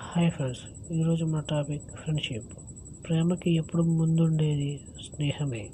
Hi friends ఈరోజు మన topic friendship ప్రేమకి ఎప్పుడు ముందుండేది స్నేహమే.